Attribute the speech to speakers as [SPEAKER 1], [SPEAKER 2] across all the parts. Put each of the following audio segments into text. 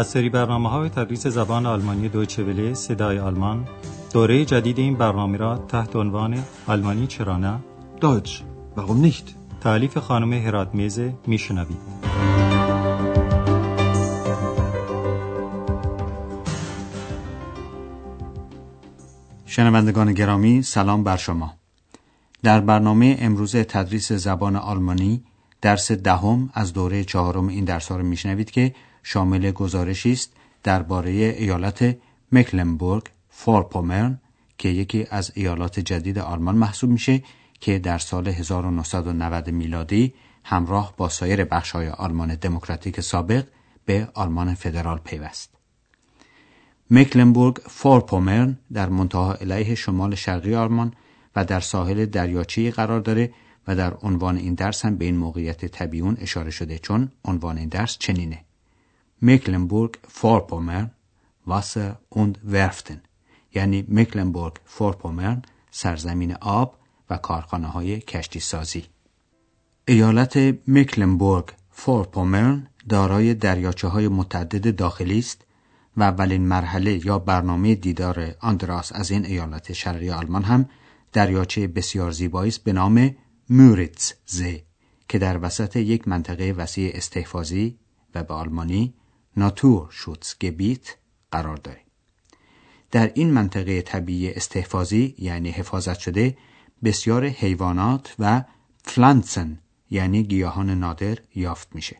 [SPEAKER 1] از سری برنامه های تدریس زبان آلمانی دویچه وله صدای آلمان دوره جدید این برنامه را تحت عنوان آلمانی چرا نه؟
[SPEAKER 2] Deutsch, warum nicht?
[SPEAKER 1] تعلیف خانم هرات میزه میشنوید.
[SPEAKER 3] شنوندگان گرامی سلام بر شما. در برنامه امروز تدریس زبان آلمانی درس دهم از دوره چهارم این درس را میشنوید که شامل گزارشی است درباره ایالت مکلنبورگ فورپومرن که یکی از ایالات جدید آلمان محسوب میشه که در سال 1990 میلادی همراه با سایر بخش‌های آلمان دموکراتیک سابق به آلمان فدرال پیوست. مکلنبورگ فورپومرن در منتها علیه شمال شرقی آلمان و در ساحل دریاچه‌ای قرار داره و در عنوان این درس هم به این موقعیت طبیعی اون اشاره شده چون عنوان این درس چنینه Mecklenburg-Vorpommern Wasser und Werften یعنی میکلنبورگ فورپومرن سرزمین آب و کارخانه های کشتی سازی ایالت میکلنبورگ فورپومرن دارای دریاچه های متعدد داخلی است و اولین مرحله یا برنامه دیدار آندراس از این ایالت شرقی آلمان هم دریاچه بسیار زیبایی است به نام موریتز زه که در وسط یک منطقه وسیع استحفاظی و به آلمانی ناتور گبیت قرار دارد. در این منطقه طبیعی استحفاظی یعنی حفاظت شده بسیار حیوانات و فلانسن یعنی گیاهان نادر یافت میشه.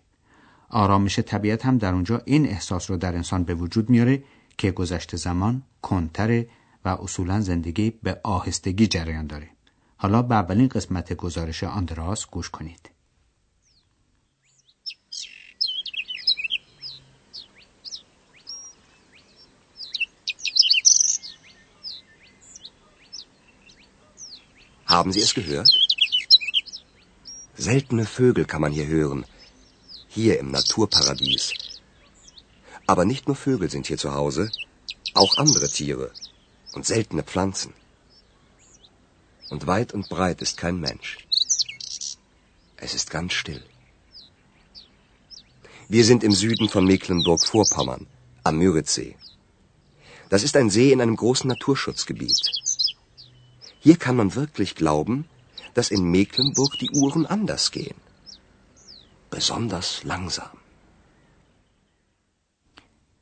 [SPEAKER 3] آرامش طبیعت هم در اونجا این احساس رو در انسان به وجود میاره که گذشته زمان کنتره و اصولا زندگی به آهستگی جریان داره. حالا به اولین قسمت گزارش آندراس گوش کنید.
[SPEAKER 4] Haben Sie es gehört? Seltene Vögel kann man hier hören. Hier im Naturparadies. Aber nicht nur Vögel sind hier zu Hause, auch andere Tiere und seltene Pflanzen. Und weit und breit ist kein Mensch. Es ist ganz still. Wir sind im Süden von Mecklenburg-Vorpommern, am Müritzsee. Das ist ein See in einem großen Naturschutzgebiet. Hier kann man wirklich glauben, dass in Mecklenburg die Uhren anders gehen. Besonders langsam.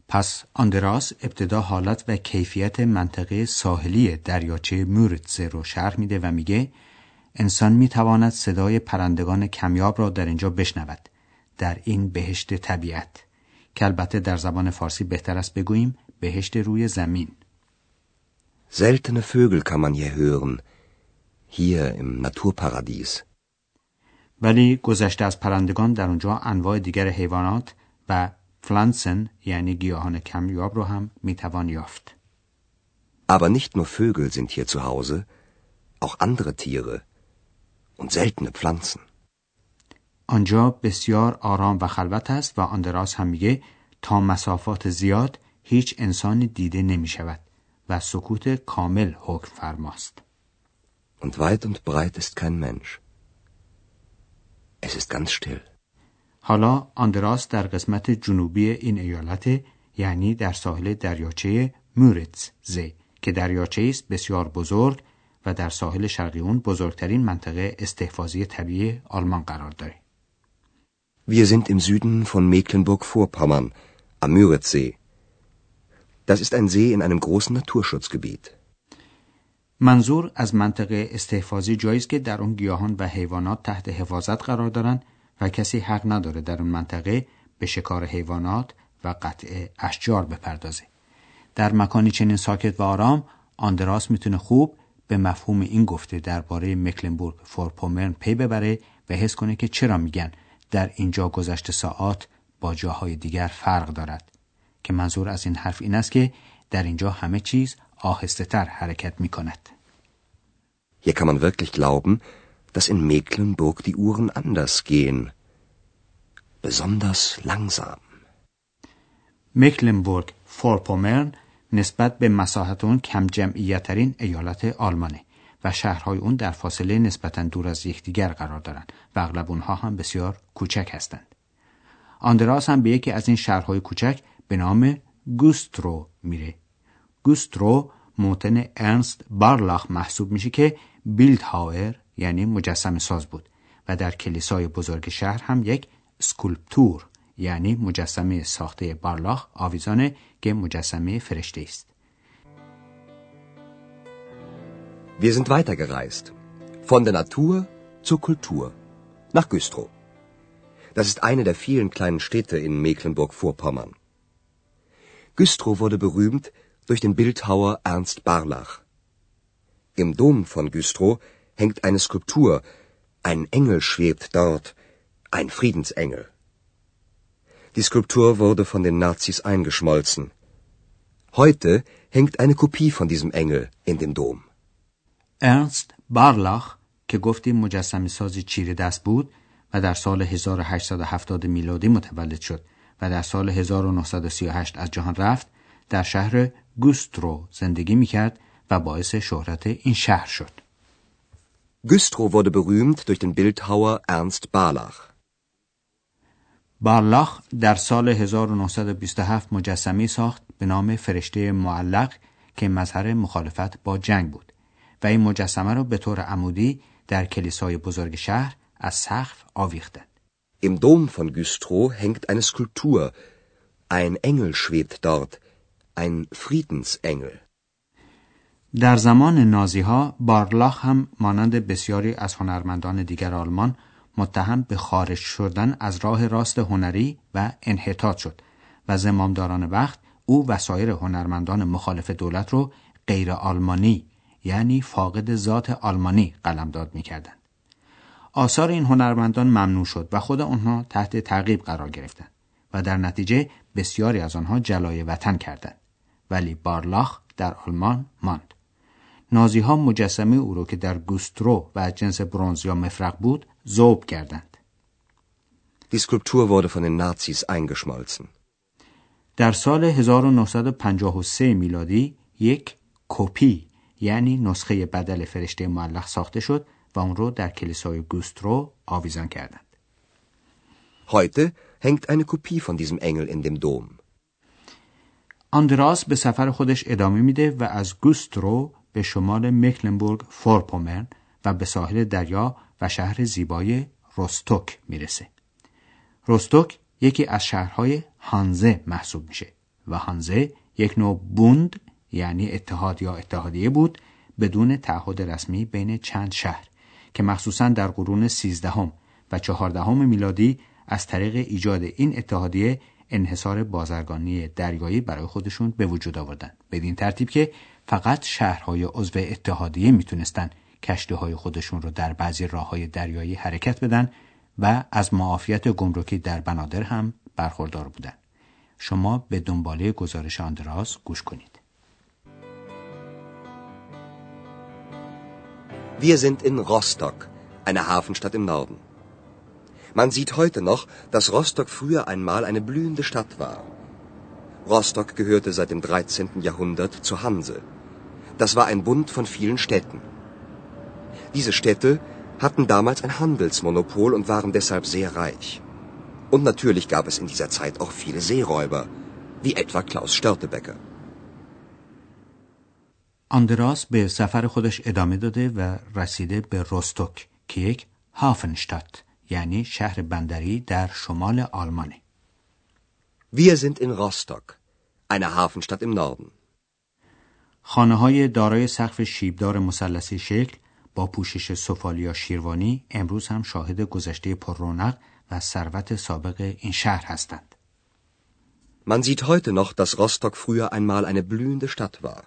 [SPEAKER 3] پس آندراس ابتدا حالت و کیفیت منطقه ساحلی دریاچه مورتزه رو شرح میده و میگه انسان می‌تواند صدای پرندگان کمیاب را در اینجا بشنود در این بهشت طبیعت که البته در زبان فارسی بهتر است بگوییم بهشت روی زمین
[SPEAKER 4] Seltene Vögel kann man hier hören. Hier im Naturparadies.
[SPEAKER 3] ولی گذشته از پرندگان در اونجا انواع دیگر حیوانات و فلانسن یعنی گیاهان کمیاب رو هم می‌توان یافت.
[SPEAKER 4] Aber nicht nur Vögel sind hier zu Hause, auch andere Tiere und seltene Pflanzen.
[SPEAKER 3] آنجا بسیار آرام و خلوت است و آندراس هم میگه تا مسافات زیاد هیچ انسانی دیده نمی شود. و سکوت کامل حکم فرماست.
[SPEAKER 4] Und weit und breit ist kein Mensch. Es ist ganz still.
[SPEAKER 3] حالا آندراس در قسمت جنوبی این ایالت یعنی در ساحل دریاچه مورتز زه که دریاچه است بسیار بزرگ و در ساحل شرقی اون بزرگترین منطقه استحفاظی طبیعی آلمان قرار داره.
[SPEAKER 4] Wir sind im Süden von Mecklenburg-Vorpommern, am Müritzsee. Das ist ein See in einem großen Naturschutzgebiet.
[SPEAKER 3] منظور از منطقه استحفاظی جایی که در اون گیاهان و حیوانات تحت حفاظت قرار دارند و کسی حق نداره در اون منطقه به شکار حیوانات و قطع اشجار بپردازه. در مکانی چنین ساکت و آرام آندراس می‌تونه خوب به مفهوم این گفته درباره مکلنبورگ فورپومرن پی ببره و حس کنه که چرا میگن در اینجا گذشته ساعات با جاهای دیگر فرق دارد که منظور از این حرف این است که در اینجا همه چیز آهسته تر حرکت می کند.
[SPEAKER 4] Hier kann man wirklich glauben, dass in Mecklenburg die Uhren anders gehen. Besonders langsam.
[SPEAKER 3] مکلنبورگ فورپومرن نسبت به مساحت اون کم جمعیترین ایالت آلمانه و شهرهای اون در فاصله نسبتا دور از یکدیگر قرار دارند و اغلب اونها هم بسیار کوچک هستند. آندراس هم به یکی از این شهرهای کوچک به نام گوسترو میره گوسترو موطن ارنست بارلاخ محسوب میشه که Bildhauer یعنی مجسم ساز بود و در کلیسای بزرگ شهر هم یک Skulptur یعنی مجسمه ساخته بارلاخ آویزانه که مجسمه فرشته است.
[SPEAKER 4] Wir sind weitergereist. Von der Natur zur Kultur. Nach Güstrow. Das ist eine der vielen kleinen Städte in Mecklenburg-Vorpommern. Güstrow wurde berühmt durch den Bildhauer Ernst Barlach. Im Dom von Güstrow hängt eine Skulptur. Ein Engel schwebt dort. Ein Friedensengel. Die Skulptur wurde von den Nazis eingeschmolzen. Heute hängt eine Kopie von diesem Engel in dem Dom.
[SPEAKER 3] Ernst Barlach که گفتیم مجسم سازی چیره دست بود و در سال 1870 میلادی متولد شد و در سال 1938 از جهان رفت در شهر گوسترو زندگی می‌کرد و باعث شهرت این شهر شد.
[SPEAKER 4] Güstrow wurde berühmt durch den Bildhauer Ernst Barlach.
[SPEAKER 3] بارلاخ در سال 1927 مجسمه ساخت به نام فرشته معلق که مظهر مخالفت با جنگ بود و این مجسمه را به طور عمودی در کلیسای بزرگ شهر از سقف آویختند.
[SPEAKER 4] Im Dom von Güstrow hängt eine Skulptur. Ein Engel schwebt dort. Ein Friedensengel.
[SPEAKER 3] در زمان نازی ها بارلاخ هم مانند بسیاری از هنرمندان دیگر آلمان متهم به خارج شدن از راه راست هنری و انحطاط شد و زمامداران وقت او و سایر هنرمندان مخالف دولت رو غیر آلمانی یعنی فاقد ذات آلمانی قلمداد می‌کردند. آثار این هنرمندان ممنوع شد و خود آنها تحت تعقیب قرار گرفتند و در نتیجه بسیاری از آنها جلای وطن کردند ولی بارلاخ در آلمان ماند. نازی ها مجسمه او را که در گوسترو و جنس برونز یا مفرق بود ذوب کردند.
[SPEAKER 4] Die Skulptur wurde von den Nazis eingeschmolzen.
[SPEAKER 3] در سال 1953 میلادی یک کپی یعنی نسخه بدل فرشته معلق ساخته شد و اون رو در کلیسای گوسترو آویزان کردند.
[SPEAKER 4] Heute hängt eine Kopie von diesem Engel in dem Dom.
[SPEAKER 3] آندراس به سفر خودش ادامه میده و از گوسترو به شمال مکلنبورگ فورپومرن و به ساحل دریا و شهر زیبای روستوک می‌رسه. روستوک یکی از شهرهای هانزه محسوب میشه و هانزه یک نوع بوند یعنی اتحاد یا اتحادیه بود بدون تعهد رسمی بین چند شهر که مخصوصا در قرون سیزدهم و چهاردهم میلادی از طریق ایجاد این اتحادیه انحصار بازرگانی دریایی برای خودشون به وجود آوردن. بدین ترتیب که فقط شهرهای عضو اتحادیه می‌تونستن کشتی های خودشون رو در بعضی راه های دریایی حرکت بدن و از معافیت گمرکی در بنادر هم برخوردار بودن. شما به دنباله گزارش آندراس گوش کنید.
[SPEAKER 4] Wir sind in Rostock, einer Hafenstadt im Norden. Man sieht heute noch, dass Rostock früher einmal eine blühende Stadt war. Rostock gehörte seit dem 13. Jahrhundert zur Hanse. Das war ein Bund von vielen Städten. Diese Städte hatten damals ein Handelsmonopol und waren deshalb sehr reich. Und natürlich gab es in dieser Zeit auch viele Seeräuber, wie etwa Klaus Störtebecker.
[SPEAKER 3] آندراس به سفر خودش ادامه داده و رسیده به روستوک که یک هافنشتات یعنی شهر بندری در شمال آلمانه.
[SPEAKER 4] Wir sind in Rostock, einer Hafenstadt im Norden.
[SPEAKER 3] خانه های دارای سقف شیبدار مثلثی شکل با پوشش سفالی یا شیروانی امروز هم شاهد گذشته پر رونق و ثروت سابق این شهر هستند.
[SPEAKER 4] Man sieht heute noch, dass Rostock früher einmal eine blühende Stadt war.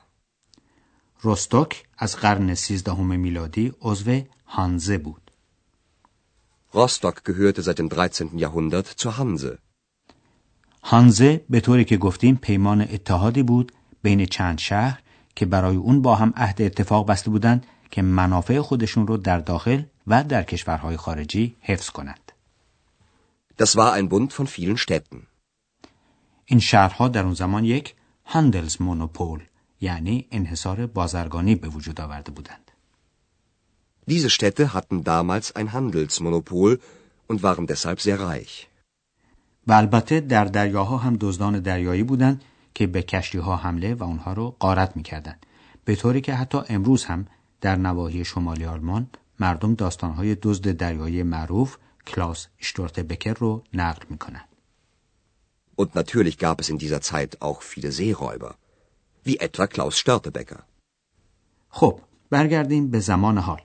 [SPEAKER 3] روستوک از قرن سیزدهم میلادی عضو هانزه بود.
[SPEAKER 4] Rostock gehörte seit dem 13. Jahrhundert zur Hanse.
[SPEAKER 3] هانزه به طوری که گفتیم پیمان اتحادی بود بین چند شهر که برای اون با هم عهد اتفاق بسته بودند که منافع خودشون رو در داخل و در کشورهای خارجی حفظ کنند.
[SPEAKER 4] Das war ein Bund von vielen Städten.
[SPEAKER 3] این شهرها در اون زمان یک هاندلز مونوپول یعنی انحصار بازرگانی به وجود آورده بودند.
[SPEAKER 4] Diese Städte hatten damals ein Handelsmonopol und waren deshalb sehr reich.
[SPEAKER 3] و البته در دریاها هم دزدان دریایی بودند که به کشتی ها حمله و اونها رو غارت می‌کردند به طوری که حتی امروز هم در نواحی شمالی آلمان مردم داستانهای دزد دریایی معروف کلاس اشتورت بکر رو نقل می‌کنند.
[SPEAKER 4] Und natürlich gab es in dieser Zeit auch viele Seeräuber, wie etwa Klaus Störtebecker.
[SPEAKER 3] خب برگردیم به زمان حال.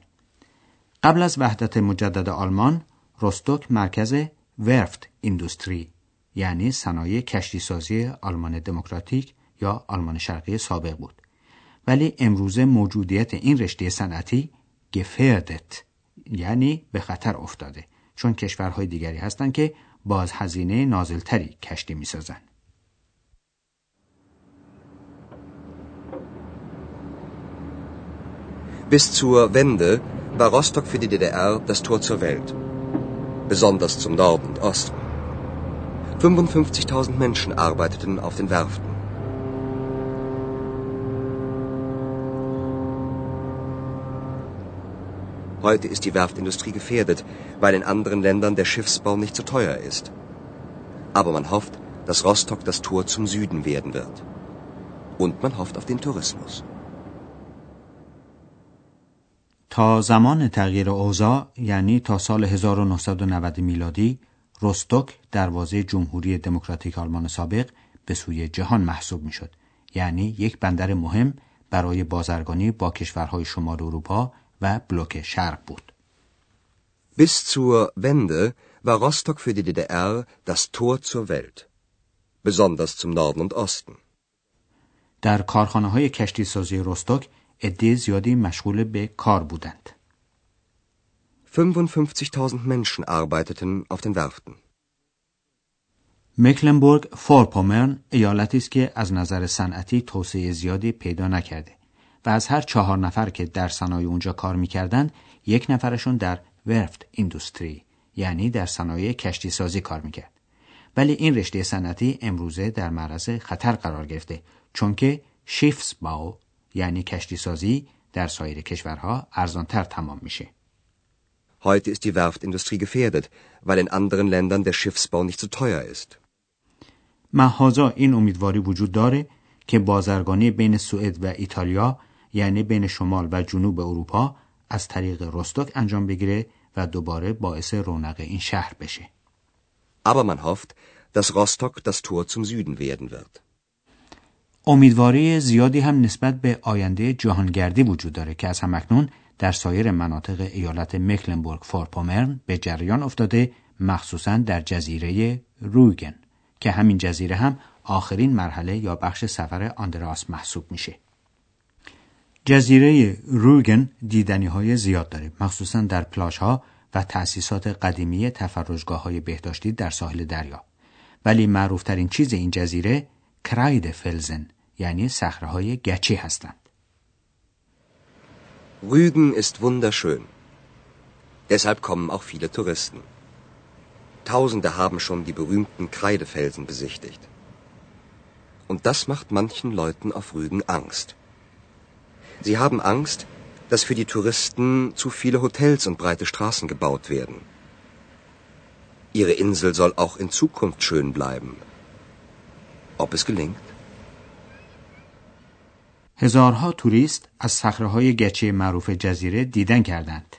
[SPEAKER 3] قبل از وحدت مجدد آلمان، روستوک مرکز ورفت ایندوستری یعنی صنایع کشتی سازی آلمان دموکراتیک یا آلمان شرقی سابق بود. ولی امروزه موجودیت این رشته صنعتی گفردت یعنی به خطر افتاده چون کشورهای دیگری هستند که باز هزینه نازلتری کشتی می‌سازند.
[SPEAKER 4] Bis zur Wende war Rostock für die DDR das Tor zur Welt, besonders zum Norden und Osten. 55.000 Menschen arbeiteten auf den Werften. Heute ist die Werftindustrie gefährdet, weil in anderen Ländern der Schiffsbau nicht so teuer ist. Aber man hofft, dass Rostock das Tor zum Süden werden wird. Und man hofft auf den Tourismus.
[SPEAKER 3] تا زمان تغییر اوضاع یعنی تا سال 1990 میلادی روستوک دروازه جمهوری دموکراتیک آلمان سابق به سوی جهان محسوب می‌شد یعنی یک بندر مهم برای بازرگانی با کشورهای شمال اروپا و بلوک شرق بود.
[SPEAKER 4] Bis zur Wende war Rostock für die DDR das Tor zur Welt, besonders zum Norden und Osten.
[SPEAKER 3] در کارخانه های کشتی سازی روستوک عده زیادی مشغول به کار بودند.
[SPEAKER 4] 55.000 Menschen arbeiteten auf den Werften.
[SPEAKER 3] مکلنبورگ فورپومرن ایالتی است که از نظر صنعتی توسعه زیادی پیدا نکرده. و از هر چهار نفر که در صنایع اونجا کار می‌کردن یک نفرشون در ورفت ایندوستری یعنی در صنایع کشتی سازی کار می‌کرد ولی این رشته صنعتی امروزه در معرض خطر قرار گرفته چون که شیفس باو یعنی کشتی سازی در سایر کشورها ارزانتر تمام میشه
[SPEAKER 4] Heute ist die Werftindustrie gefährdet, weil in anderen Ländern der Schiffsbau nicht so teuer ist.
[SPEAKER 3] محازا این امیدواری وجود داره که بازرگانی بین سوئد و ایتالیا یعنی بین شمال و جنوب اروپا از طریق رستوک انجام بگیره و دوباره باعث رونق این شهر بشه.
[SPEAKER 4] Aber man hofft, dass Rostock das Tor zum Süden werden wird.
[SPEAKER 3] امیدواری زیادی هم نسبت به آینده جهانگردی وجود داره که از همکنون در سایر مناطق ایالت مکلنبورگ فورپومرن به جریان افتاده مخصوصا در جزیره رویگن که همین جزیره هم آخرین مرحله یا بخش سفر آندراس محسوب میشه. جزیره روگن دیدنی های زیاد داره مخصوصا در پلاش ها و تأسیسات قدیمی تفرجگاه های بهداشتی در ساحل دریا ولی معروفترین چیز این جزیره کراید فلزن یعنی صخره های گچی هستند
[SPEAKER 4] Rügen ist wunderschön. Deshalb kommen auch viele Touristen. Tausende haben schon die berühmten Kreidefelsen besichtigt. Und das macht manchen Leuten auf Rügen Angst. Sie haben Angst, dass für die Touristen zu viele Hotels und breite Straßen gebaut werden. Ihre Insel soll auch in Zukunft schön bleiben. Ob es gelingt?
[SPEAKER 3] هزارها توریست از صخره گچه معروف جزیره دیدن کردند.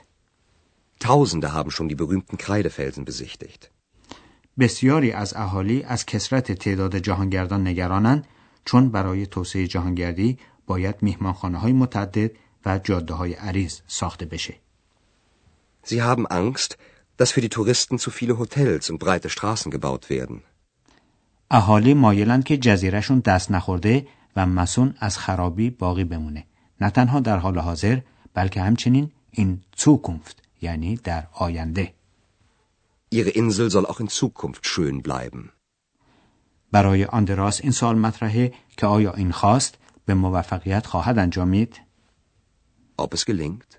[SPEAKER 4] Tausende haben schon die berühmten Kreidefelsen besichtigt.
[SPEAKER 3] بسیاری از اهالی از کسرت تعداد جهانگردان نگرانند چون برای توسعه جهانگردی باید میهمانخانه های متعدد و جاده های عریض ساخته بشه.
[SPEAKER 4] Sie haben Angst, dass für die Touristen zu viele Hotels und breite Straßen gebaut werden.
[SPEAKER 3] اهالی مایلند که جزیرهشون دست نخورده و مسون از خرابی باقی بمونه. نه تنها در حال حاضر بلکه همچنین این زوkunft یعنی در آینده.
[SPEAKER 4] Ihre Insel soll auch in Zukunft schön bleiben.
[SPEAKER 3] برای آندراس این سال مطرحه که آیا این خواست به موفقیت خواهد انجامید؟
[SPEAKER 4] Ob es gelingt?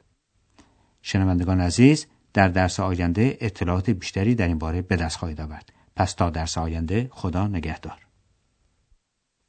[SPEAKER 3] شنوندگان عزیز در درس آینده اطلاعات بیشتری در این باره به دست خواهید آورد. پس تا درس آینده خدا نگهدار.